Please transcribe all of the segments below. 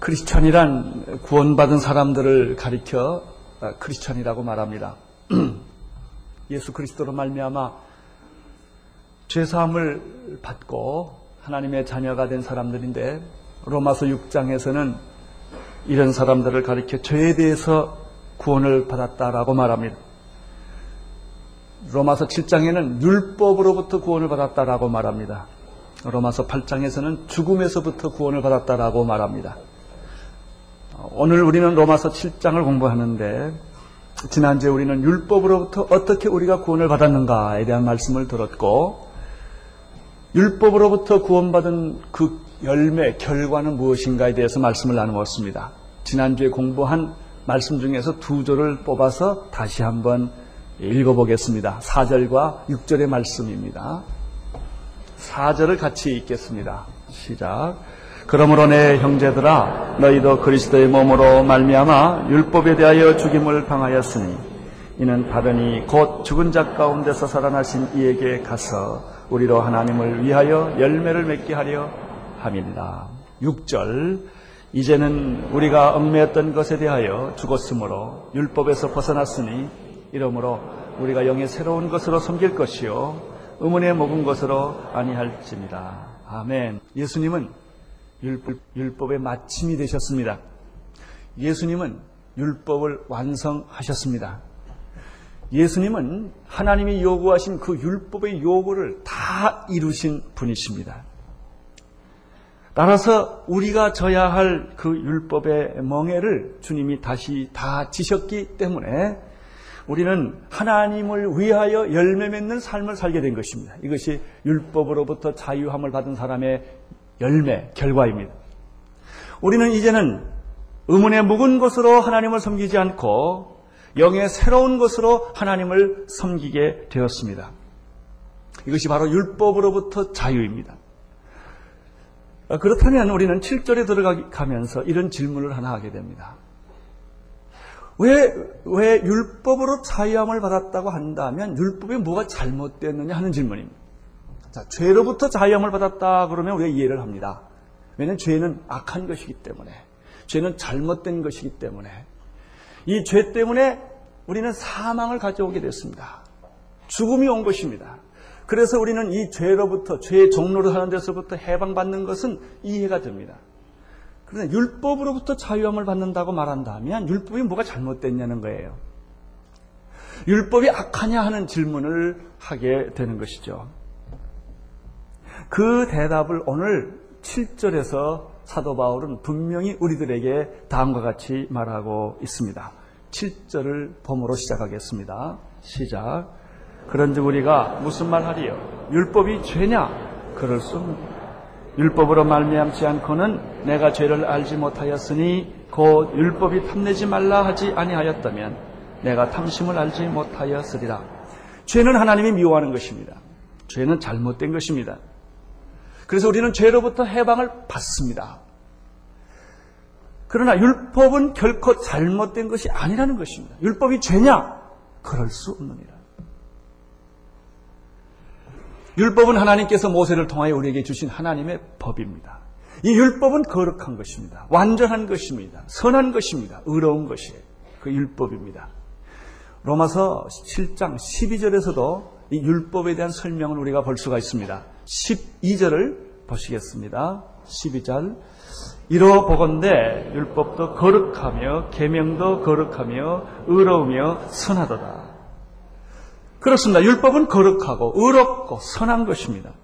크리스천이란 구원받은 사람들을 가리켜 아, 크리스천이라고 말합니다. 예수 그리스도로 말미암아 죄 사함을 받고 하나님의 자녀가 된 사람들인데 로마서 6장에서는 이런 사람들을 가리켜 죄에 대해서 구원을 받았다라고 말합니다. 로마서 7장에는 율법으로부터 구원을 받았다라고 말합니다. 로마서 8장에서는 죽음에서부터 구원을 받았다라고 말합니다. 오늘 우리는 로마서 7장을 공부하는데 지난주에 우리는 율법으로부터 어떻게 우리가 구원을 받았는가에 대한 말씀을 들었고 율법으로부터 구원받은 그 열매, 결과는 무엇인가에 대해서 말씀을 나누었습니다. 지난주에 공부한 말씀 중에서 두 절을 뽑아서 다시 한번 읽어보겠습니다. 4절과 6절의 말씀입니다. 4절을 같이 읽겠습니다. 시작. 그러므로 내 형제들아 너희도 그리스도의 몸으로 말미암아 율법에 대하여 죽임을 당하였으니 이는 다른 이곧 죽은 자 가운데서 살아나신 이에게 가서 우리로 하나님을 위하여 열매를 맺게 하려 함이니라. 6절 이제는 우리가 얽매였던 것에 대하여 죽었으므로 율법에서 벗어났으니 이러므로 우리가 영의 새로운 것으로 섬길 것이요 의문에 먹은 것으로 아니할지니라. 아멘. 예수님은 율법, 의 마침이 되셨습니다. 예수님은 율법을 완성하셨습니다. 예수님은 하나님이 요구하신 그 율법의 요구를 다 이루신 분이십니다. 따라서 우리가 져야 할 그 율법의 멍해를 주님이 다시 다 지셨기 때문에 우리는 하나님을 위하여 열매 맺는 삶을 살게 된 것입니다. 이것이 율법으로부터 자유함을 받은 사람의 열매, 결과입니다. 우리는 이제는 의문에 묵은 것으로 하나님을 섬기지 않고 영의 새로운 것으로 하나님을 섬기게 되었습니다. 이것이 바로 율법으로부터 자유입니다. 그렇다면 우리는 7절에 들어가면서 이런 질문을 하나 하게 됩니다. 왜, 왜 율법으로 자유함을 받았다고 한다면 율법이 뭐가 잘못됐느냐 하는 질문입니다. 자, 죄로부터 자유함을 받았다 그러면 우리가 이해를 합니다. 왜냐하면 죄는 악한 것이기 때문에, 죄는 잘못된 것이기 때문에, 이 죄 때문에 우리는 사망을 가져오게 됐습니다. 죽음이 온 것입니다. 그래서 우리는 이 죄로부터, 죄의 종로를 하는 데서부터 해방받는 것은 이해가 됩니다. 그런데 율법으로부터 자유함을 받는다고 말한다면 율법이 뭐가 잘못됐냐는 거예요. 율법이 악하냐 하는 질문을 하게 되는 것이죠. 그 대답을 오늘 7절에서 사도 바울은 분명히 우리들에게 다음과 같이 말하고 있습니다. 7절을 봄으로 시작하겠습니다. 시작. 그런즉 우리가 무슨 말 하리요? 율법이 죄냐? 그럴 수 없는 율법으로 말미암지 않고는 내가 죄를 알지 못하였으니 곧 율법이 탐내지 말라 하지 아니하였다면 내가 탐심을 알지 못하였으리라. 죄는 하나님이 미워하는 것입니다. 죄는 잘못된 것입니다. 그래서 우리는 죄로부터 해방을 받습니다. 그러나 율법은 결코 잘못된 것이 아니라는 것입니다. 율법이 죄냐? 그럴 수 없느니라. 율법은 하나님께서 모세를 통하여 우리에게 주신 하나님의 법입니다. 이 율법은 거룩한 것입니다. 완전한 것입니다. 선한 것입니다. 의로운 것이 그 율법입니다. 로마서 7장 12절에서도 이 율법에 대한 설명을 우리가 볼 수가 있습니다. 12절을 보시겠습니다. 12절 이로 보건대 율법도 거룩하며 계명도 거룩하며 의로우며 선하도다. 그렇습니다. 율법은 거룩하고 의롭고 선한 것입니다.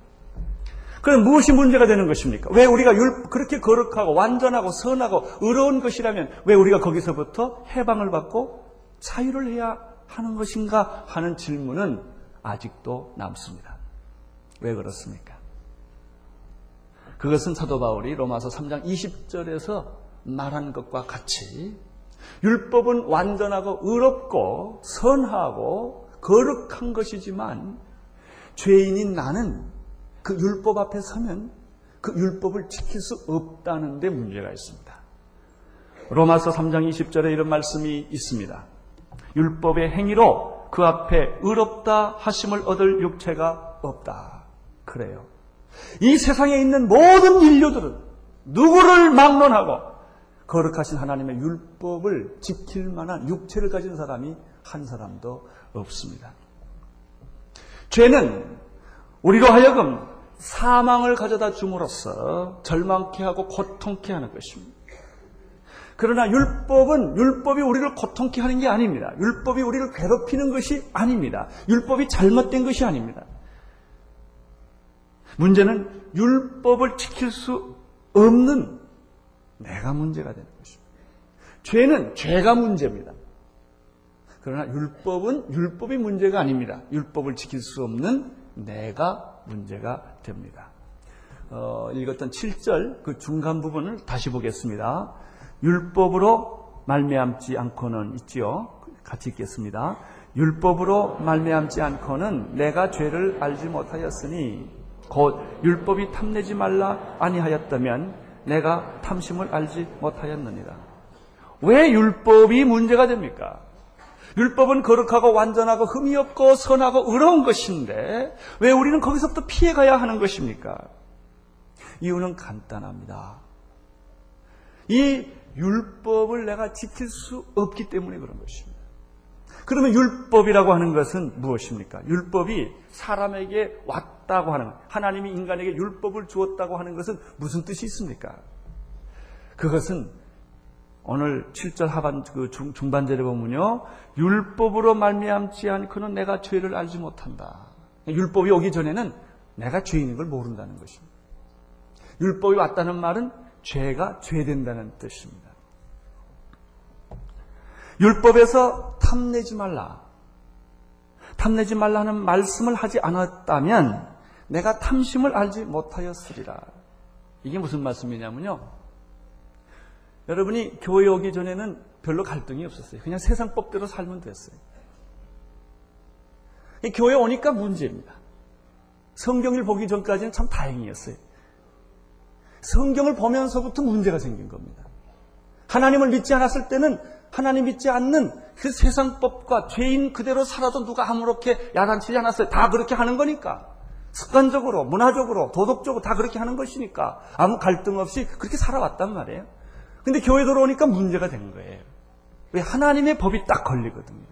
그럼 무엇이 문제가 되는 것입니까? 왜 우리가 율, 그렇게 거룩하고 완전하고 선하고 의로운 것이라면 왜 우리가 거기서부터 해방을 받고 자유를 해야 하는 것인가 하는 질문은 아직도 남습니다. 왜 그렇습니까? 그것은 사도 바울이 로마서 3장 20절에서 말한 것과 같이 율법은 완전하고 의롭고 선하고 거룩한 것이지만 죄인인 나는 그 율법 앞에 서면 그 율법을 지킬 수 없다는 데 문제가 있습니다. 로마서 3장 20절에 이런 말씀이 있습니다. 율법의 행위로 그 앞에 의롭다 하심을 얻을 육체가 없다. 그래요. 이 세상에 있는 모든 인류들은 누구를 막론하고 거룩하신 하나님의 율법을 지킬 만한 육체를 가진 사람이 한 사람도 없습니다. 죄는 우리로 하여금 사망을 가져다 줌으로써 절망케 하고 고통케 하는 것입니다. 그러나 율법은 율법이 우리를 고통케 하는 게 아닙니다. 율법이 우리를 괴롭히는 것이 아닙니다. 율법이 잘못된 것이 아닙니다. 문제는 율법을 지킬 수 없는 내가 문제가 되는 것입니다. 죄는 죄가 문제입니다. 그러나 율법은 율법이 문제가 아닙니다. 율법을 지킬 수 없는 내가 문제가 됩니다. 어, 읽었던 7절 그 중간 부분을 다시 보겠습니다. 율법으로 말미암지 않고는 있지요. 같이 읽겠습니다. 율법으로 말미암지 않고는 내가 죄를 알지 못하였으니 곧 율법이 탐내지 말라 아니하였다면 내가 탐심을 알지 못하였느니라. 왜 율법이 문제가 됩니까? 율법은 거룩하고 완전하고 흠이 없고 선하고 의로운 것인데 왜 우리는 거기서부터 피해가야 하는 것입니까? 이유는 간단합니다. 이 율법을 내가 지킬 수 없기 때문에 그런 것입니다. 그러면 율법이라고 하는 것은 무엇입니까? 율법이 사람에게 왔다고 하는, 하나님이 인간에게 율법을 주었다고 하는 것은 무슨 뜻이 있습니까? 그것은 오늘 7절 하반 그 중, 중반절에 보면요. 율법으로 말미암지 않고는 내가 죄를 알지 못한다. 율법이 오기 전에는 내가 죄인인 걸 모른다는 것입니다. 율법이 왔다는 말은 죄가 죄된다는 뜻입니다. 율법에서 탐내지 말라. 탐내지 말라는 말씀을 하지 않았다면 내가 탐심을 알지 못하였으리라. 이게 무슨 말씀이냐면요. 여러분이 교회 오기 전에는 별로 갈등이 없었어요. 그냥 세상 법대로 살면 됐어요. 교회 오니까 문제입니다. 성경을 보기 전까지는 참 다행이었어요. 성경을 보면서부터 문제가 생긴 겁니다. 하나님을 믿지 않았을 때는 하나님 믿지 않는 그 세상법과 죄인 그대로 살아도 누가 아무렇게 야단치지 않았어요. 다 그렇게 하는 거니까. 습관적으로, 문화적으로, 도덕적으로 다 그렇게 하는 것이니까 아무 갈등 없이 그렇게 살아왔단 말이에요. 근데 교회 들어오니까 문제가 된 거예요. 왜 하나님의 법이 딱 걸리거든요.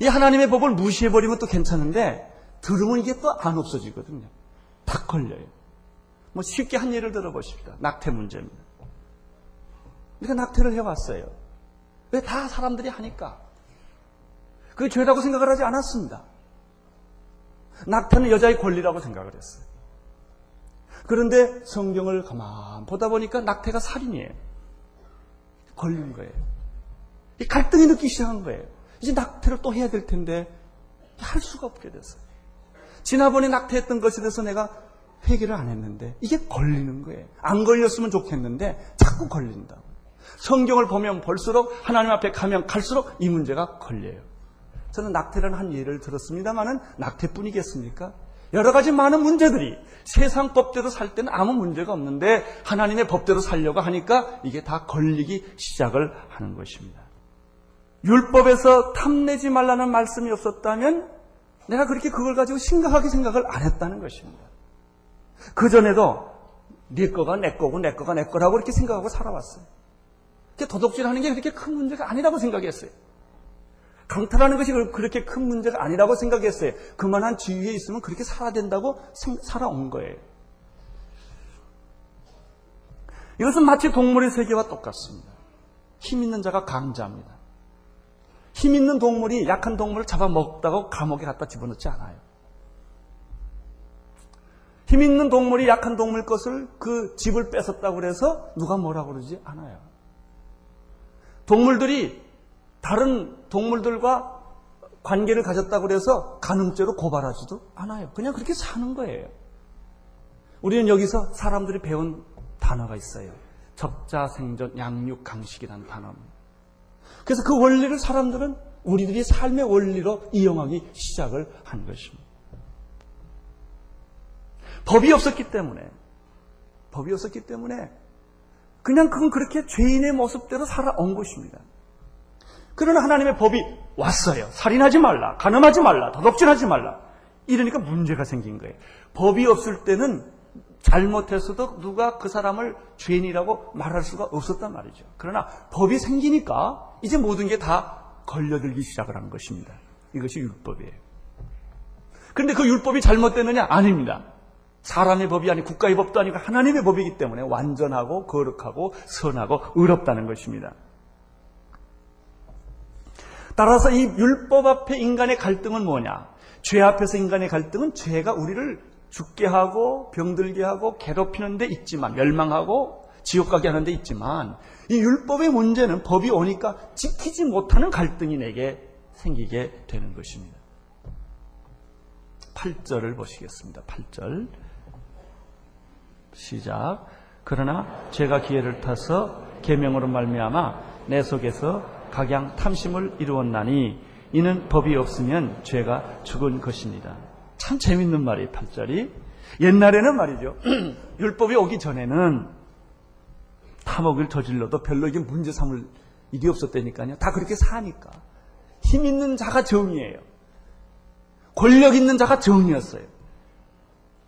이 하나님의 법을 무시해버리면 또 괜찮은데 들으면 이게 또 안 없어지거든요. 딱 걸려요. 뭐 쉽게 한 예를 들어보십시다. 낙태 문제입니다. 우리가 낙태를 해왔어요. 왜 다 사람들이 하니까. 그게 죄라고 생각을 하지 않았습니다. 낙태는 여자의 권리라고 생각을 했어요. 그런데 성경을 가만 보다 보니까 낙태가 살인이에요. 걸린 거예요. 이 갈등이 느끼기 시작한 거예요. 이제 낙태를 또 해야 될 텐데 할 수가 없게 됐어요. 지난번에 낙태했던 것에 대해서 내가 회개를 안 했는데 이게 걸리는 거예요. 안 걸렸으면 좋겠는데 자꾸 걸린다. 성경을 보면 볼수록 하나님 앞에 가면 갈수록 이 문제가 걸려요. 저는 낙태라는 한 예를 들었습니다만은 낙태뿐이겠습니까? 여러 가지 많은 문제들이 세상 법대로 살 때는 아무 문제가 없는데 하나님의 법대로 살려고 하니까 이게 다 걸리기 시작을 하는 것입니다. 율법에서 탐내지 말라는 말씀이 없었다면 내가 그렇게 그걸 가지고 심각하게 생각을 안 했다는 것입니다. 그전에도 네 거가 내 거고 내 거가 내 거라고 이렇게 생각하고 살아왔어요. 도덕질 하는 게 그렇게 큰 문제가 아니라고 생각했어요. 강탈하는 것이 그렇게 큰 문제가 아니라고 생각했어요. 그만한 지위에 있으면 그렇게 살아야 된다고 살아온 거예요. 이것은 마치 동물의 세계와 똑같습니다. 힘 있는 자가 강자입니다. 힘 있는 동물이 약한 동물을 잡아먹다고 감옥에 갖다 집어넣지 않아요. 힘 있는 동물이 약한 동물 것을 그 집을 뺏었다고 그래서 누가 뭐라 그러지 않아요. 동물들이 다른 동물들과 관계를 가졌다고 그래서 간음죄로 고발하지도 않아요. 그냥 그렇게 사는 거예요. 우리는 여기서 사람들이 배운 단어가 있어요. 적자생존, 양육, 강식이라는 단어입니다. 그래서 그 원리를 사람들은 우리들이 삶의 원리로 이용하기 시작을 한 것입니다. 법이 없었기 때문에, 법이 없었기 때문에 그냥 그건 그렇게 죄인의 모습대로 살아온 것입니다. 그러나 하나님의 법이 왔어요. 살인하지 말라, 간음하지 말라, 도덕질하지 말라. 이러니까 문제가 생긴 거예요. 법이 없을 때는 잘못했어도 누가 그 사람을 죄인이라고 말할 수가 없었단 말이죠. 그러나 법이 생기니까 이제 모든 게 다 걸려들기 시작을 한 것입니다. 이것이 율법이에요. 그런데 그 율법이 잘못됐느냐? 아닙니다. 사람의 법이 아니 국가의 법도 아니고 하나님의 법이기 때문에 완전하고 거룩하고 선하고 의롭다는 것입니다. 따라서 이 율법 앞에 인간의 갈등은 뭐냐? 죄 앞에서 인간의 갈등은 죄가 우리를 죽게 하고 병들게 하고 괴롭히는 데 있지만 멸망하고 지옥 가게 하는 데 있지만 이 율법의 문제는 법이 오니까 지키지 못하는 갈등이 내게 생기게 되는 것입니다. 8절을 보시겠습니다. 8절. 시작. 그러나 제가 기회를 타서 계명으로 말미암아 내 속에서 각양 탐심을 이루었나니 이는 법이 없으면 죄가 죽은 것입니다. 참 재밌는 말이에요, 8절이. 옛날에는 말이죠. 율법이 오기 전에는 탐욕을 저질러도 별로 이게 문제 삼을 일이 없었다니까요. 다 그렇게 사니까. 힘 있는 자가 정이에요. 권력 있는 자가 정이었어요.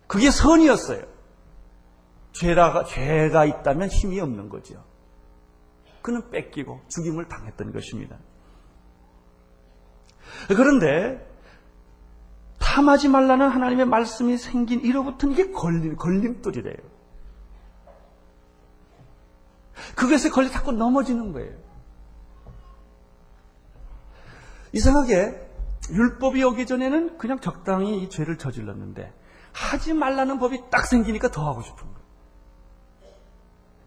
그게 선이었어요. 죄가, 죄가 있다면 힘이 없는 거죠. 그는 뺏기고 죽임을 당했던 것입니다. 그런데 탐하지 말라는 하나님의 말씀이 생긴 이로부터는 이게 걸림, 걸림돌이래요. 그것에 걸려 자꾸 넘어지는 거예요. 이상하게 율법이 오기 전에는 그냥 적당히 이 죄를 저질렀는데 하지 말라는 법이 딱 생기니까 더 하고 싶은 거예요.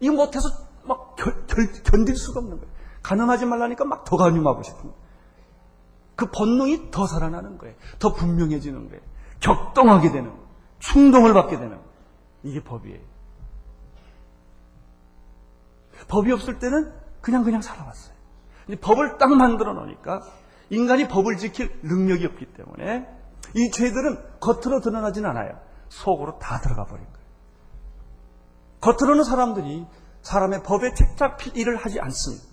이거 못해서 막 결, 결, 견딜 수가 없는 거예요. 가늠하지 말라니까 막 더 가늠하고 싶은 거예요. 그 본능이 더 살아나는 거예요. 더 분명해지는 거예요. 격동하게 되는 거예요. 충동을 받게 되는 거예요. 이게 법이에요. 법이 없을 때는 그냥 그냥 살아왔어요. 법을 딱 만들어 놓으니까 인간이 법을 지킬 능력이 없기 때문에 이 죄들은 겉으로 드러나진 않아요. 속으로 다 들어가 버린 거예요. 겉으로는 사람들이 사람의 법에 책잡힐 일을 하지 않습니다.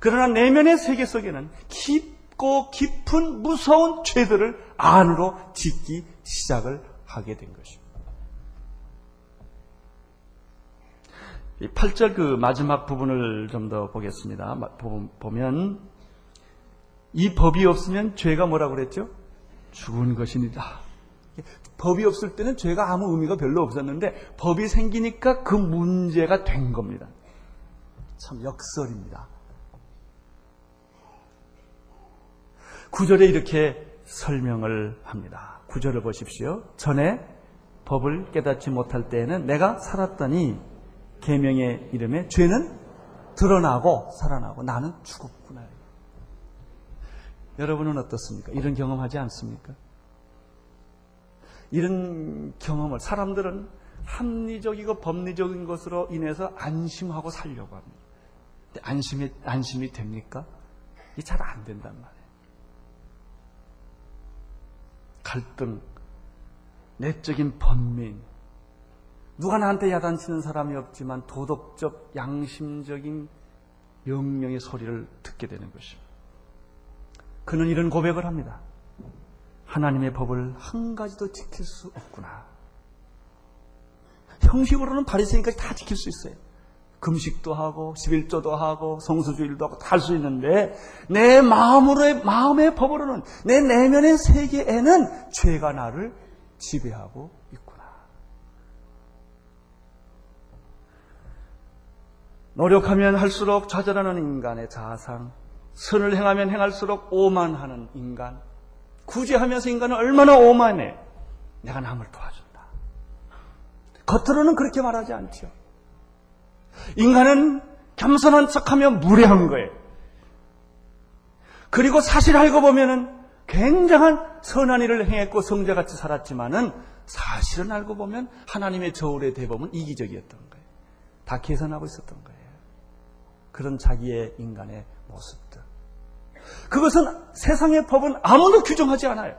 그러나 내면의 세계 속에는 깊고 깊은 무서운 죄들을 안으로 짓기 시작을 하게 된 것입니다. 이 8절 그 마지막 부분을 좀 더 보겠습니다. 보면 이 법이 없으면 죄가 뭐라고 그랬죠? 죽은 것이니다. 법이 없을 때는 죄가 아무 의미가 별로 없었는데 법이 생기니까 그 문제가 된 겁니다. 참 역설입니다. 구절에 이렇게 설명을 합니다. 구절을 보십시오. 전에 법을 깨닫지 못할 때에는 내가 살았더니 계명의 이름에 죄는 드러나고 살아나고 나는 죽었구나. 여러분은 어떻습니까? 이런 경험하지 않습니까? 이런 경험을 사람들은 합리적이고 법리적인 것으로 인해서 안심하고 살려고 합니다. 안심이, 안심이 됩니까? 이게 잘안 된단 말이에요. 갈등, 내적인 번민, 누가 나한테 야단치는 사람이 없지만 도덕적, 양심적인 명령의 소리를 듣게 되는 것입니다. 그는 이런 고백을 합니다. 하나님의 법을 한 가지도 지킬 수 없구나. 형식으로는 바리새인까지 다 지킬 수 있어요. 금식도 하고 11조도 하고 성수주일도 하고 다 할 수 있는데 내 마음으로의 마음의 법으로는 내 내면의 세계에는 죄가 나를 지배하고 있구나. 노력하면 할수록 좌절하는 인간의 자상, 선을 행하면 행할수록 오만하는 인간, 구제하면서 인간은 얼마나 오만해. 내가 남을 도와준다. 겉으로는 그렇게 말하지 않죠. 인간은 겸손한 척하며 무례한 거예요. 그리고 사실 알고 보면은 굉장한 선한 일을 행했고 성자같이 살았지만은 사실은 알고 보면 하나님의 저울의 대범은 이기적이었던 거예요. 다 계산하고 있었던 거예요. 그런 자기의 인간의 모습들. 그것은 세상의 법은 아무도 규정하지 않아요.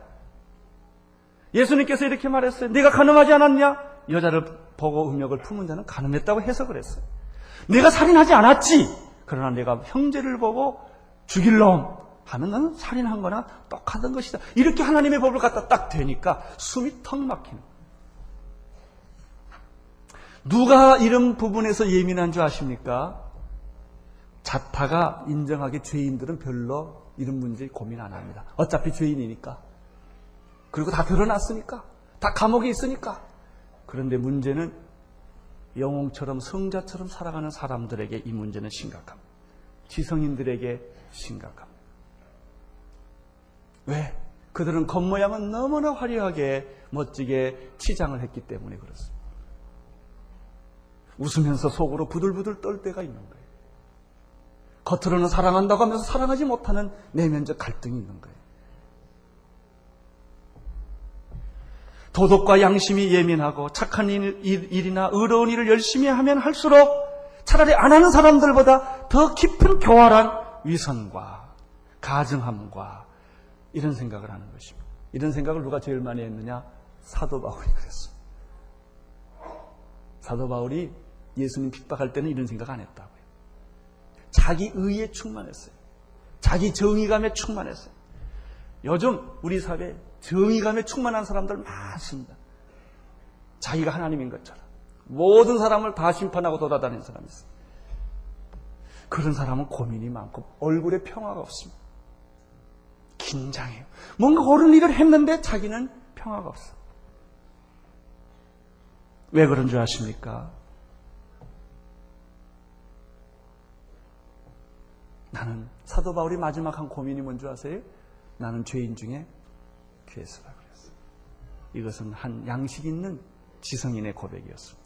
예수님께서 이렇게 말했어요. 네가 가늠하지 않았냐? 여자를 보고 음욕을 품은 자는 가늠했다고 해석을 했어요. 내가 살인하지 않았지. 그러나 내가 형제를 보고 죽일 놈, 하면 너는 살인한 거나 똑같은 것이다. 이렇게 하나님의 법을 갖다 딱 되니까 숨이 턱 막히는. 누가 이런 부분에서 예민한 줄 아십니까? 자타가 인정하기 죄인들은 별로 이런 문제 고민 안 합니다. 어차피 죄인이니까. 그리고 다 드러났으니까. 다 감옥에 있으니까. 그런데 문제는 영웅처럼 성자처럼 살아가는 사람들에게 이 문제는 심각합니다. 지성인들에게 심각합니다. 왜? 그들은 겉모양은 너무나 화려하게 멋지게 치장을 했기 때문에 그렇습니다. 웃으면서 속으로 부들부들 떨 때가 있는 거예요. 겉으로는 사랑한다고 하면서 사랑하지 못하는 내면적 갈등이 있는 거예요. 도덕과 양심이 예민하고 착한 일, 이나 의로운 일을 열심히 하면 할수록 차라리 안 하는 사람들보다 더 깊은 교활한 위선과 가증함과 이런 생각을 하는 것입니다. 이런 생각을 누가 제일 많이 했느냐? 사도 바울이 그랬어요. 사도 바울이 예수님 핍박할 때는 이런 생각 안 했다고요. 자기 의에 충만했어요. 자기 정의감에 충만했어요. 요즘 우리 사회에 정의감에 충만한 사람들 많습니다. 자기가 하나님인 것처럼. 모든 사람을 다 심판하고 돌아다니는 사람이 있어요. 그런 사람은 고민이 많고 얼굴에 평화가 없습니다. 긴장해요. 뭔가 옳은 일을 했는데 자기는 평화가 없어. 왜 그런 줄 아십니까? 나는 사도 바울이 마지막 한 고민이 뭔지 아세요? 나는 죄인 중에 괴수라 그랬어. 이것은 한 양식 있는 지성인의 고백이었습니다.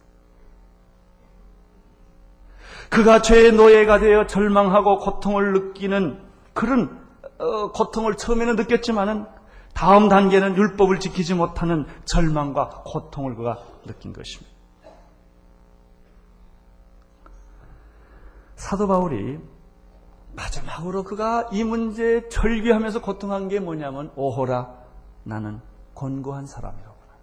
그가 죄의 노예가 되어 절망하고 고통을 느끼는 그런 어, 고통을 처음에는 느꼈지만은 다음 단계는 율법을 지키지 못하는 절망과 고통을 그가 느낀 것입니다. 사도 바울이 마지막으로 그가 이 문제에 절규하면서 고통한 게 뭐냐면 오호라 나는 권고한 사람이로구나.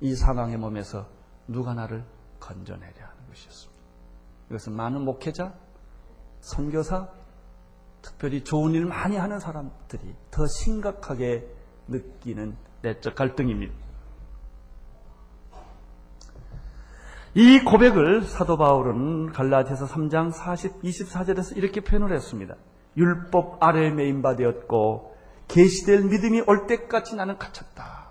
이 상황의 몸에서 누가 나를 건져내려 하는 것이었습니다. 이것은 많은 목회자, 선교사, 특별히 좋은 일 많이 하는 사람들이 더 심각하게 느끼는 내적 갈등입니다. 이 고백을 사도 바울은 갈라디아서 3장 40, 24절에서 이렇게 표현을 했습니다. 율법 아래 메인 바 되었고 계시될 믿음이 올 때까지 나는 갇혔다.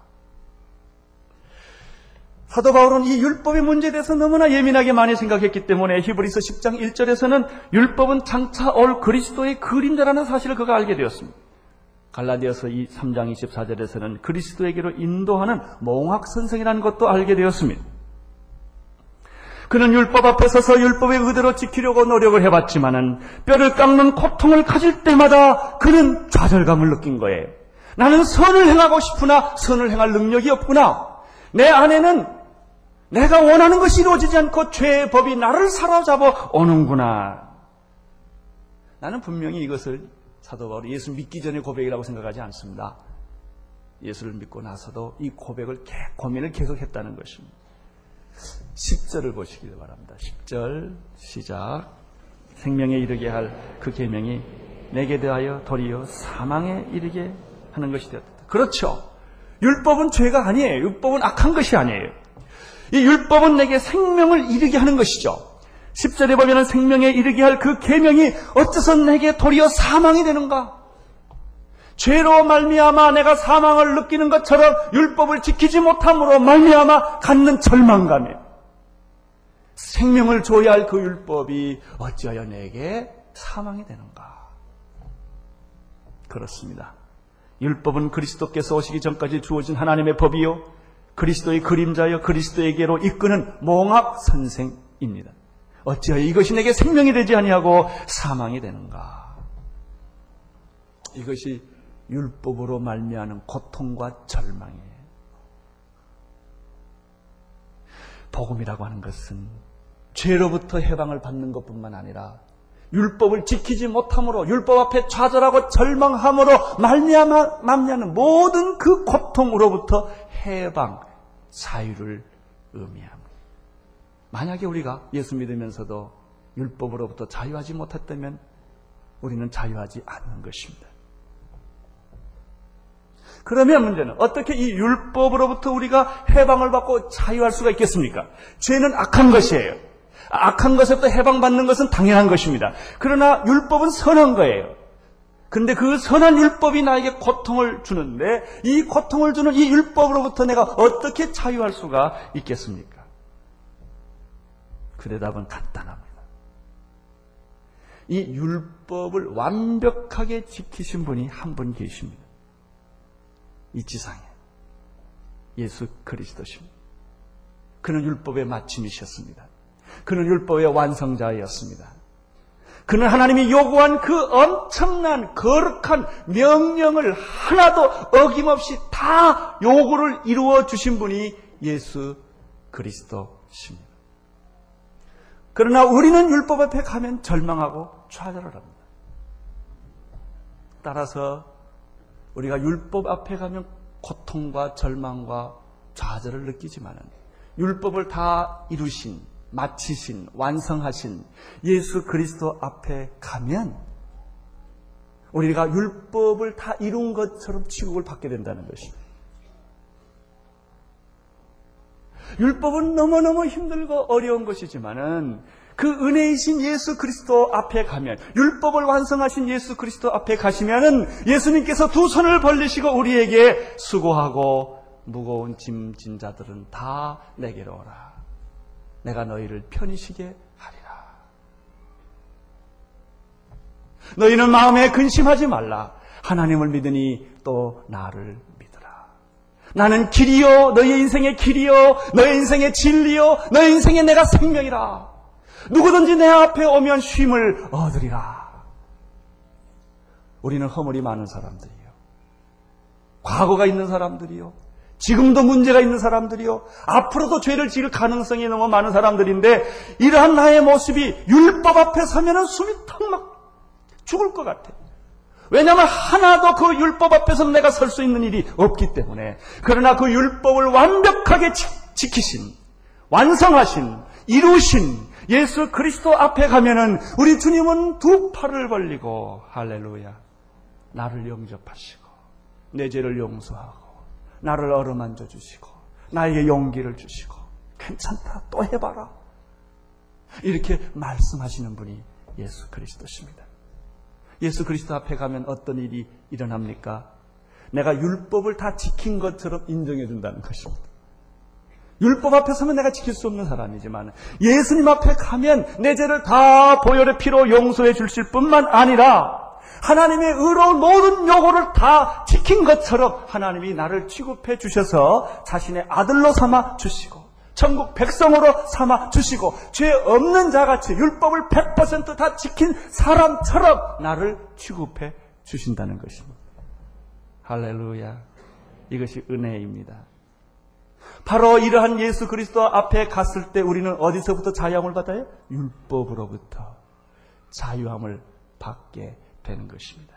사도 바울은 이 율법의 문제에 대해서 너무나 예민하게 많이 생각했기 때문에 히브리서 10장 1절에서는 율법은 장차 올 그리스도의 그림자라는 사실을 그가 알게 되었습니다. 갈라디아서 3장 24절에서는 그리스도에게로 인도하는 몽학 선생이라는 것도 알게 되었습니다. 그는 율법 앞에 서서 율법의 의대로 지키려고 노력을 해봤지만은 뼈를 깎는 고통을 가질 때마다 그는 좌절감을 느낀 거예요. 나는 선을 행하고 싶으나 선을 행할 능력이 없구나. 내 안에는 내가 원하는 것이 이루어지지 않고 죄의 법이 나를 사로잡아 오는구나. 나는 분명히 이것을 사도 바울이 예수 믿기 전에 고백이라고 생각하지 않습니다. 예수를 믿고 나서도 이 고백을 고민을 계속했다는 것입니다. 10절을 보시기를 바랍니다. 10절 시작. 생명에 이르게 할 그 계명이 내게 대하여 도리어 사망에 이르게 하는 것이 되었다. 그렇죠. 율법은 죄가 아니에요. 율법은 악한 것이 아니에요. 이 율법은 내게 생명을 이르게 하는 것이죠. 10절에 보면 생명에 이르게 할 그 계명이 어째서 내게 도리어 사망이 되는가? 죄로 말미암아 내가 사망을 느끼는 것처럼 율법을 지키지 못함으로 말미암아 갖는 절망감이에요. 생명을 줘야 할 그 율법이 어찌하여 내게 사망이 되는가? 그렇습니다. 율법은 그리스도께서 오시기 전까지 주어진 하나님의 법이요. 그리스도의 그림자여 그리스도에게로 이끄는 몽학 선생입니다. 어찌하여 이것이 내게 생명이 되지 아니하고 사망이 되는가? 이것이 율법으로 말미암은 고통과 절망이에요. 복음이라고 하는 것은 죄로부터 해방을 받는 것뿐만 아니라 율법을 지키지 못함으로 율법 앞에 좌절하고 절망함으로 말미암아 맘냐는 모든 그 고통으로부터 해방, 자유를 의미합니다. 만약에 우리가 예수 믿으면서도 율법으로부터 자유하지 못했다면 우리는 자유하지 않는 것입니다. 그러면 문제는 어떻게 이 율법으로부터 우리가 해방을 받고 자유할 수가 있겠습니까? 죄는 악한 것이에요. 악한 것에부터 해방받는 것은 당연한 것입니다. 그러나 율법은 선한 거예요. 근데 그 선한 율법이 나에게 고통을 주는데 이 고통을 주는 이 율법으로부터 내가 어떻게 자유할 수가 있겠습니까? 그 대답은 간단합니다. 이 율법을 완벽하게 지키신 분이 한 분 계십니다. 이 지상에 예수 그리스도십니다. 그는 율법의 마침이셨습니다. 그는 율법의 완성자였습니다. 그는 하나님이 요구한 그 엄청난 거룩한 명령을 하나도 어김없이 다 요구를 이루어 주신 분이 예수 그리스도십니다. 그러나 우리는 율법 앞에 가면 절망하고 좌절을 합니다. 따라서 우리가 율법 앞에 가면 고통과 절망과 좌절을 느끼지만은 율법을 다 이루신 마치신 완성하신 예수 그리스도 앞에 가면 우리가 율법을 다 이룬 것처럼 취급을 받게 된다는 것입니다. 율법은 너무너무 힘들고 어려운 것이지만은 그 은혜이신 예수 그리스도 앞에 가면 율법을 완성하신 예수 그리스도 앞에 가시면은 예수님께서 두 손을 벌리시고 우리에게 수고하고 무거운 짐진 자들은 다 내게로 오라. 내가 너희를 편히 쉬게 하리라. 너희는 마음에 근심하지 말라. 하나님을 믿으니 또 나를 믿으라. 나는 길이요, 너희 인생의 길이요, 너희 인생의 진리요, 너희 인생의 내가 생명이라. 누구든지 내 앞에 오면 쉼을 얻으리라. 우리는 허물이 많은 사람들이요. 과거가 있는 사람들이요. 지금도 문제가 있는 사람들이요. 앞으로도 죄를 지을 가능성이 너무 많은 사람들인데 이러한 나의 모습이 율법 앞에 서면은 숨이 턱 막 죽을 것 같아. 왜냐하면 하나도 그 율법 앞에서 내가 설 수 있는 일이 없기 때문에. 그러나 그 율법을 완벽하게 지키신, 완성하신, 이루신 예수 그리스도 앞에 가면은 우리 주님은 두 팔을 벌리고 할렐루야. 나를 영접하시고 내 죄를 용서하고 나를 어루만져 주시고 나에게 용기를 주시고 괜찮다 또 해 봐라 이렇게 말씀하시는 분이 예수 그리스도십니다. 예수 그리스도 앞에 가면 어떤 일이 일어납니까? 내가 율법을 다 지킨 것처럼 인정해 준다는 것입니다. 율법 앞에 서면 내가 지킬 수 없는 사람이지만 예수님 앞에 가면 내 죄를 다 보혈의 피로 용서해 주실 뿐만 아니라 하나님의 의로운 모든 요구를 다 지킨 것처럼 하나님이 나를 취급해 주셔서 자신의 아들로 삼아 주시고 천국 백성으로 삼아 주시고 죄 없는 자같이 율법을 100%다 지킨 사람처럼 나를 취급해 주신다는 것입니다. 할렐루야. 이것이 은혜입니다. 바로 이러한 예수 그리스도 앞에 갔을 때 우리는 어디서부터 자유함을 받아요? 율법으로부터 자유함을 받게 되는 것입니다.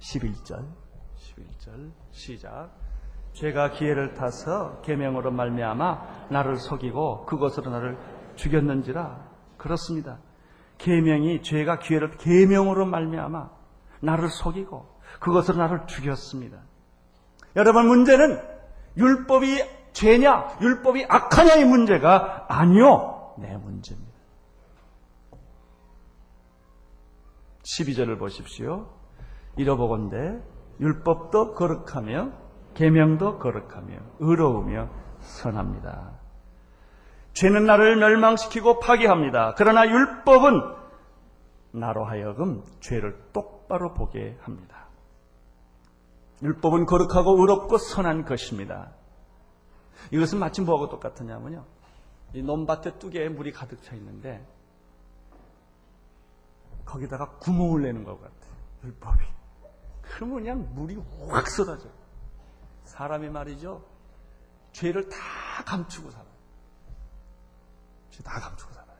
11절, 11절 시작. 죄가 기회를 타서 계명으로 말미암아 나를 속이고 그것으로 나를 죽였는지라 그렇습니다. 계명이 죄가 기회를 계명으로 말미암아 나를 속이고 그것으로 나를 죽였습니다. 여러분 문제는 율법이 죄냐, 율법이 악하냐의 문제가 아니요 내 문제입니다. 12절을 보십시오. 잃어보건대 율법도 거룩하며 계명도 거룩하며 의로우며 선합니다. 죄는 나를 멸망시키고 파괴합니다. 그러나 율법은 나로 하여금 죄를 똑바로 보게 합니다. 율법은 거룩하고 의롭고 선한 것입니다. 이것은 마침 뭐하고 똑같으냐면요. 이 논밭에 뚜개에 물이 가득 차 있는데 거기다가 구멍을 내는 것 같아요. 율법이. 그러면 그냥 물이 확 쏟아져. 사람이 말이죠. 죄를 다 감추고 살아요. 죄 다 감추고 살아요.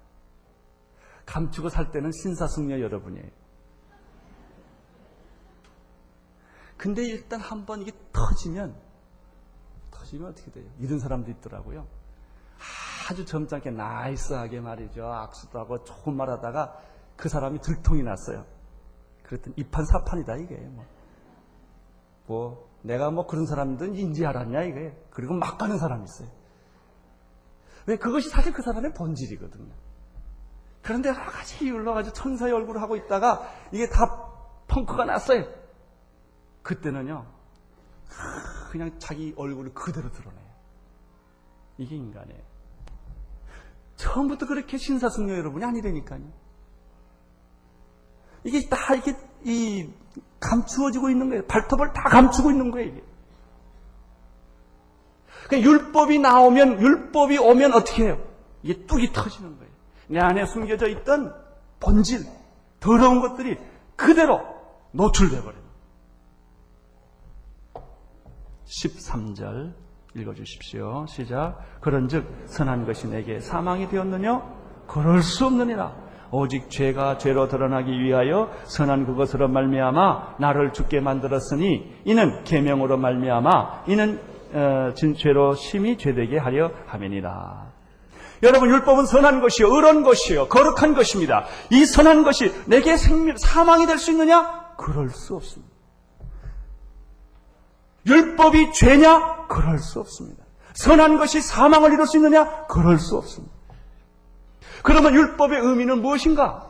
감추고 살 때는 신사숙녀 여러분이에요. 근데 일단 한번 이게 터지면, 터지면 어떻게 돼요? 이런 사람도 있더라고요. 아주 점잖게 나이스하게 말이죠. 악수도 하고 좋은 말 하다가 그 사람이 들통이 났어요. 그랬더니 이판 사판이다 이게 뭐. 자꾸 내가 뭐 그런 사람들은 인지 알았냐 이게 그리고 막 가는 사람이 있어요. 왜 그것이 사실 그 사람의 본질이거든요. 그런데 여러 가지 이유로 가지고 천사의 얼굴을 하고 있다가 이게 다 펑크가 났어요. 그때는요, 그냥 자기 얼굴을 그대로 드러내요. 이게 인간이에요. 처음부터 그렇게 신사승려 여러분이 아니라니까요. 이게 다 이렇게 이 감추어지고 있는 거예요. 발톱을 다 감추고 있는 거예요. 이게. 그러니까 율법이 나오면 율법이 오면 어떻게 해요? 이게 뚝이 터지는 거예요. 내 안에 숨겨져 있던 본질, 더러운 것들이 그대로 노출돼 버려요. 13절 읽어주십시오. 시작. 그런 즉 선한 것이 내게 사망이 되었느냐? 그럴 수 없느니라. 오직 죄가 죄로 드러나기 위하여 선한 그것으로 말미암아 나를 죽게 만들었으니 이는 계명으로 말미암아 이는 어, 죄로 심히 죄되게 하려 함이니라. 여러분 율법은 선한 것이요 의로운 것이요 거룩한 것입니다. 이 선한 것이 내게 생명 사망이 될 수 있느냐? 그럴 수 없습니다. 율법이 죄냐? 그럴 수 없습니다. 선한 것이 사망을 이룰 수 있느냐? 그럴 수 없습니다. 그러면 율법의 의미는 무엇인가?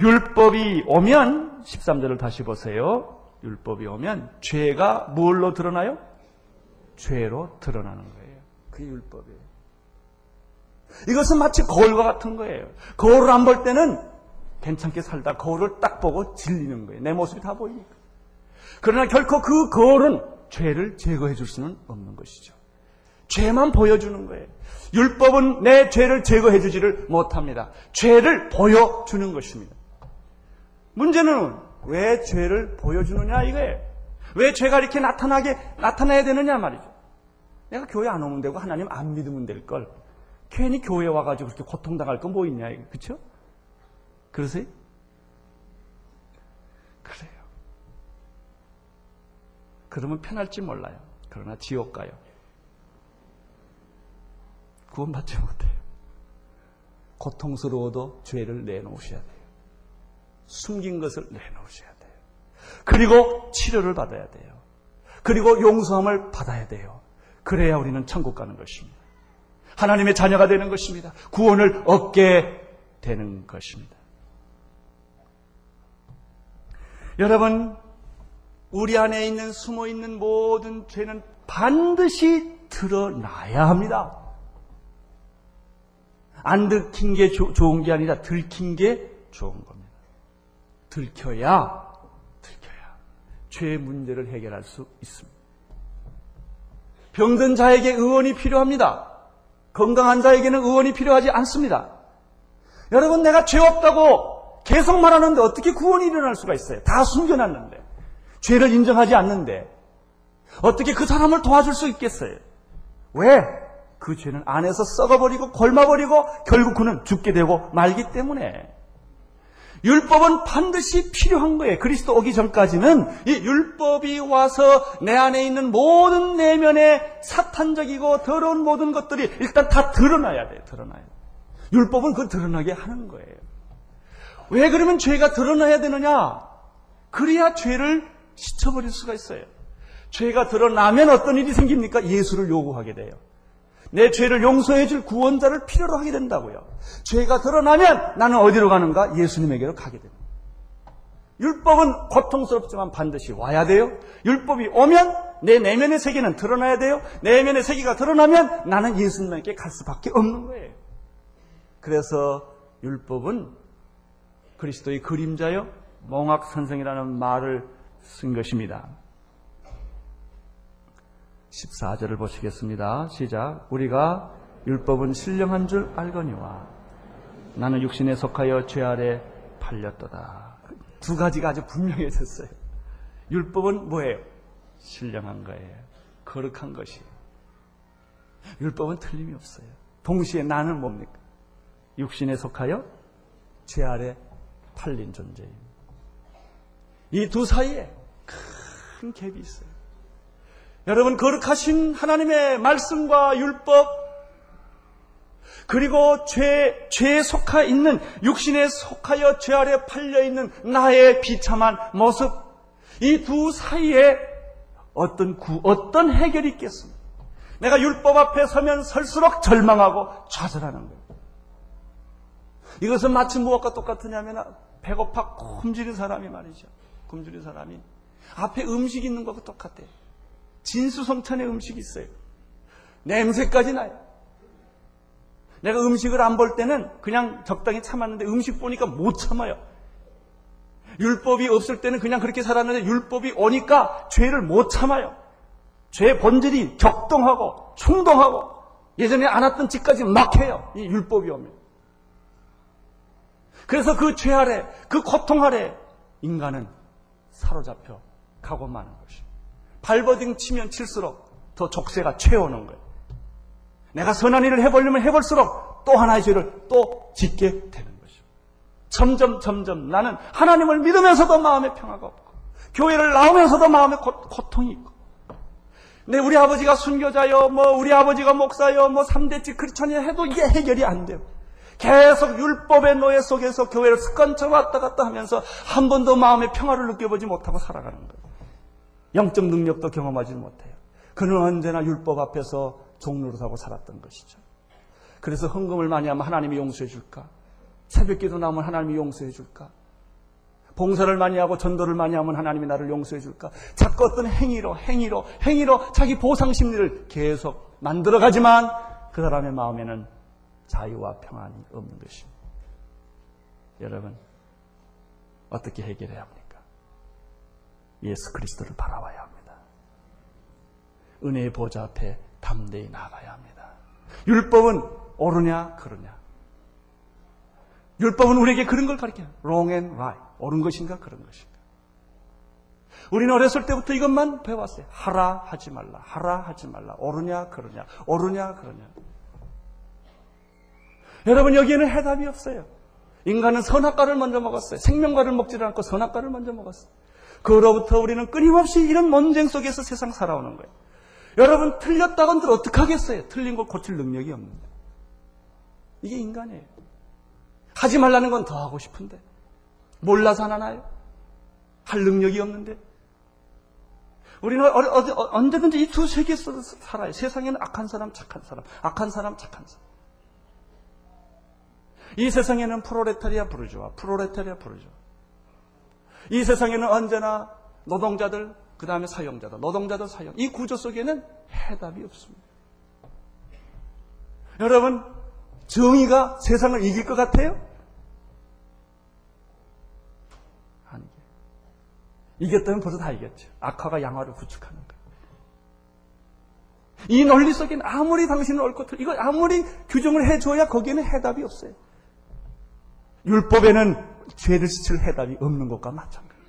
율법이 오면 13절을 다시 보세요. 율법이 오면 죄가 뭘로 드러나요? 죄로 드러나는 거예요. 그게 율법이에요. 이것은 마치 거울과 같은 거예요. 거울을 안 볼 때는 괜찮게 살다 거울을 딱 보고 질리는 거예요. 내 모습이 다 보이니까. 그러나 결코 그 거울은 죄를 제거해 줄 수는 없는 것이죠. 죄만 보여주는 거예요. 율법은 내 죄를 제거해 주지를 못합니다. 죄를 보여주는 것입니다. 문제는 왜 죄를 보여주느냐 이거예요. 왜 죄가 이렇게 나타나게 나타나야 되느냐 말이죠. 내가 교회 안 오면 되고 하나님 안 믿으면 될 걸. 괜히 교회 와가지고 그렇게 고통당할 거뭐 있냐, 이거. 그쵸? 그러세요? 그래요. 그러면 편할지 몰라요. 그러나 지옥 가요. 구원받지 못해요. 고통스러워도 죄를 내놓으셔야 돼요. 숨긴 것을 내놓으셔야 돼요. 그리고 치료를 받아야 돼요. 그리고 용서함을 받아야 돼요. 그래야 우리는 천국 가는 것입니다. 하나님의 자녀가 되는 것입니다. 구원을 얻게 되는 것입니다. 여러분, 우리 안에 있는 숨어 있는 모든 죄는 반드시 드러나야 합니다. 안 들킨 게 조, 좋은 게 아니라 들킨 게 좋은 겁니다. 들켜야, 들켜야 죄의 문제를 해결할 수 있습니다. 병든 자에게 의원이 필요합니다. 건강한 자에게는 의원이 필요하지 않습니다. 여러분, 내가 죄 없다고 계속 말하는데 어떻게 구원이 일어날 수가 있어요? 다 숨겨놨는데. 죄를 인정하지 않는데. 어떻게 그 사람을 도와줄 수 있겠어요? 왜? 그 죄는 안에서 썩어버리고 골마버리고 결국 그는 죽게 되고 말기 때문에. 율법은 반드시 필요한 거예요. 그리스도 오기 전까지는 이 율법이 와서 내 안에 있는 모든 내면의 사탄적이고 더러운 모든 것들이 일단 다 드러나야 돼요. 드러나야 돼요. 율법은 그 드러나게 하는 거예요. 왜 그러면 죄가 드러나야 되느냐? 그래야 죄를 씻어버릴 수가 있어요. 죄가 드러나면 어떤 일이 생깁니까? 예수를 요구하게 돼요. 내 죄를 용서해 줄 구원자를 필요로 하게 된다고요. 죄가 드러나면 나는 어디로 가는가? 예수님에게로 가게 됩니다. 율법은 고통스럽지만 반드시 와야 돼요. 율법이 오면 내 내면의 세계는 드러나야 돼요. 내면의 세계가 드러나면 나는 예수님에게 갈 수밖에 없는 거예요. 그래서 율법은 그리스도의 그림자요, 몽학 선생이라는 말을 쓴 것입니다. 14절을 보시겠습니다. 시작. 우리가 율법은 신령한 줄 알거니와 나는 육신에 속하여 죄 아래 팔렸도다. 두 가지가 아주 분명해졌어요. 율법은 뭐예요? 신령한 거예요. 거룩한 것이. 율법은 틀림이 없어요. 동시에 나는 뭡니까? 육신에 속하여 죄 아래 팔린 존재입니다. 이 두 사이에 큰 갭이 있어요. 여러분 거룩하신 하나님의 말씀과 율법 그리고 죄, 죄에 속하 있는 육신에 속하여 죄 아래 팔려 있는 나의 비참한 모습 이 두 사이에 어떤 구, 어떤 해결이 있겠습니까? 내가 율법 앞에 서면 설수록 절망하고 좌절하는 거예요. 이것은 마치 무엇과 똑같으냐면 배고파 굶주린 사람이 말이죠. 굶주린 사람이 앞에 음식 있는 것과 똑같아요. 진수성찬의 음식이 있어요. 냄새까지 나요. 내가 음식을 안 볼 때는 그냥 적당히 참았는데 음식 보니까 못 참아요. 율법이 없을 때는 그냥 그렇게 살았는데 율법이 오니까 죄를 못 참아요. 죄의 본질이 격동하고 충동하고 예전에 안 왔던 짓까지 막 해요. 이 율법이 오면. 그래서 그 죄 아래, 그 고통 아래 인간은 사로잡혀 가고 마는 것이. 발버둥 치면 칠수록 더 족쇄가 채워오는 거예요. 내가 선한 일을 해보려면 해볼수록 또 하나의 죄를 또 짓게 되는 것이죠. 점점 점점 나는 하나님을 믿으면서도 마음에 평화가 없고 교회를 나오면서도 마음에 고, 고통이 있고 네, 우리 아버지가 순교자요, 뭐, 우리 아버지가 목사요, 뭐, 3대째 크리스천이 해도 이게 해결이 안 돼요. 계속 율법의 노예 속에서 교회를 습관처럼 왔다 갔다 하면서 한 번도 마음의 평화를 느껴보지 못하고 살아가는 거예요. 영적 능력도 경험하지 못해요. 그는 언제나 율법 앞에서 종로를하고 살았던 것이죠. 그래서 헌금을 많이 하면 하나님이 용서해 줄까? 새벽 기도 나면 하나님이 용서해 줄까? 봉사를 많이 하고 전도를 많이 하면 하나님이 나를 용서해 줄까? 자꾸 어떤 행위로, 행위로, 행위로 자기 보상 심리를 계속 만들어 가지만 그 사람의 마음에는 자유와 평안이 없는 것입니다. 여러분, 어떻게 해결해야 합니까? 예수 그리스도를 바라봐야 합니다. 은혜의 보좌 앞에 담대히 나가야 합니다. 율법은 옳으냐, 그러냐. 율법은 우리에게 그런 걸 가르쳐요. wrong and right. 옳은 것인가, 그런 것인가. 우리는 어렸을 때부터 이것만 배웠어요. 하라, 하지 말라. 하라, 하지 말라. 옳으냐, 그러냐. 옳으냐, 그러냐. 여러분, 여기에는 해답이 없어요. 인간은 선악과를 먼저 먹었어요. 생명과를 먹지 않고 선악과를 먼저 먹었어요. 그로부터 우리는 끊임없이 이런 논쟁 속에서 세상 살아오는 거예요. 여러분, 틀렸다고 한들 어떡하겠어요? 틀린 걸 고칠 능력이 없는데. 이게 인간이에요. 하지 말라는 건 더 하고 싶은데. 몰라서 안 하나요? 할 능력이 없는데. 우리는 언제든지 이 두 세계에 서 살아요. 세상에는 악한 사람, 착한 사람, 악한 사람, 착한 사람. 이 세상에는 프로레타리아 부르주아, 프로레타리아 부르주아. 이 세상에는 언제나 노동자들, 그 다음에 사용자들, 노동자들 사용. 이 구조 속에는 해답이 없습니다. 여러분, 정의가 세상을 이길 것 같아요? 아니게. 이겼다면 벌써 다 이겼죠. 악화가 양화를 구축하는 거예요. 이 논리 속에는 아무리 당신은 옳고 틀, 이거 아무리 규정을 해줘야 거기에는 해답이 없어요. 율법에는 죄를 씻을 해답이 없는 것과 마찬가지예요.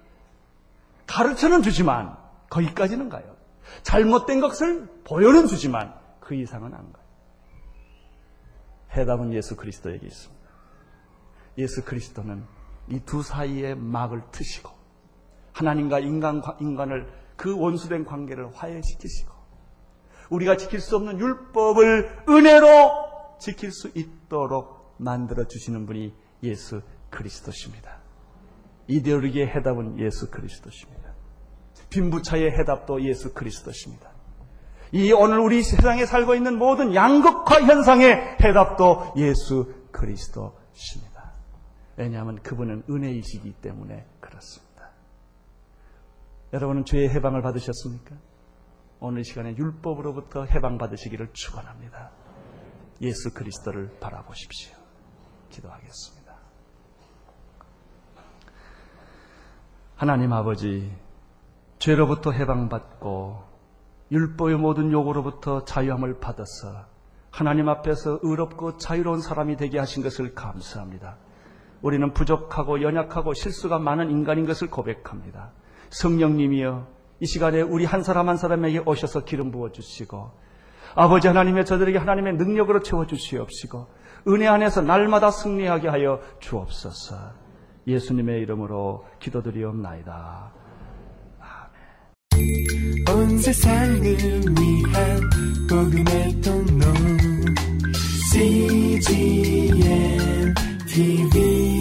가르쳐는 주지만 거기까지는 가요. 잘못된 것을 보여는 주지만 그 이상은 안 가요. 해답은 예수 그리스도에게 있습니다. 예수 그리스도는 이 두 사이의 막을 트시고 하나님과 인간, 인간을 그 원수된 관계를 화해시키시고 우리가 지킬 수 없는 율법을 은혜로 지킬 수 있도록 만들어 주시는 분이 예수 그리스도십니다. 이데올로기의 해답은 예수 그리스도십니다. 빈부차의 해답도 예수 그리스도십니다. 이 오늘 우리 세상에 살고 있는 모든 양극화 현상의 해답도 예수 그리스도십니다. 왜냐하면 그분은 은혜이시기 때문에 그렇습니다. 여러분은 죄의 해방을 받으셨습니까? 오늘 시간에 율법으로부터 해방받으시기를 축원합니다. 예수 그리스도를 바라보십시오. 기도하겠습니다. 하나님 아버지, 죄로부터 해방받고 율법의 모든 요구로부터 자유함을 받아서 하나님 앞에서 의롭고 자유로운 사람이 되게 하신 것을 감사합니다. 우리는 부족하고 연약하고 실수가 많은 인간인 것을 고백합니다. 성령님이여 이 시간에 우리 한 사람 한 사람에게 오셔서 기름 부어 주시고 아버지 하나님의 저들에게 하나님의 능력으로 채워 주시옵시고 은혜 안에서 날마다 승리하게 하여 주옵소서. 예수님의 이름으로 기도드리옵나이다. 온 세상을 위한 복음의 통로 CGM TV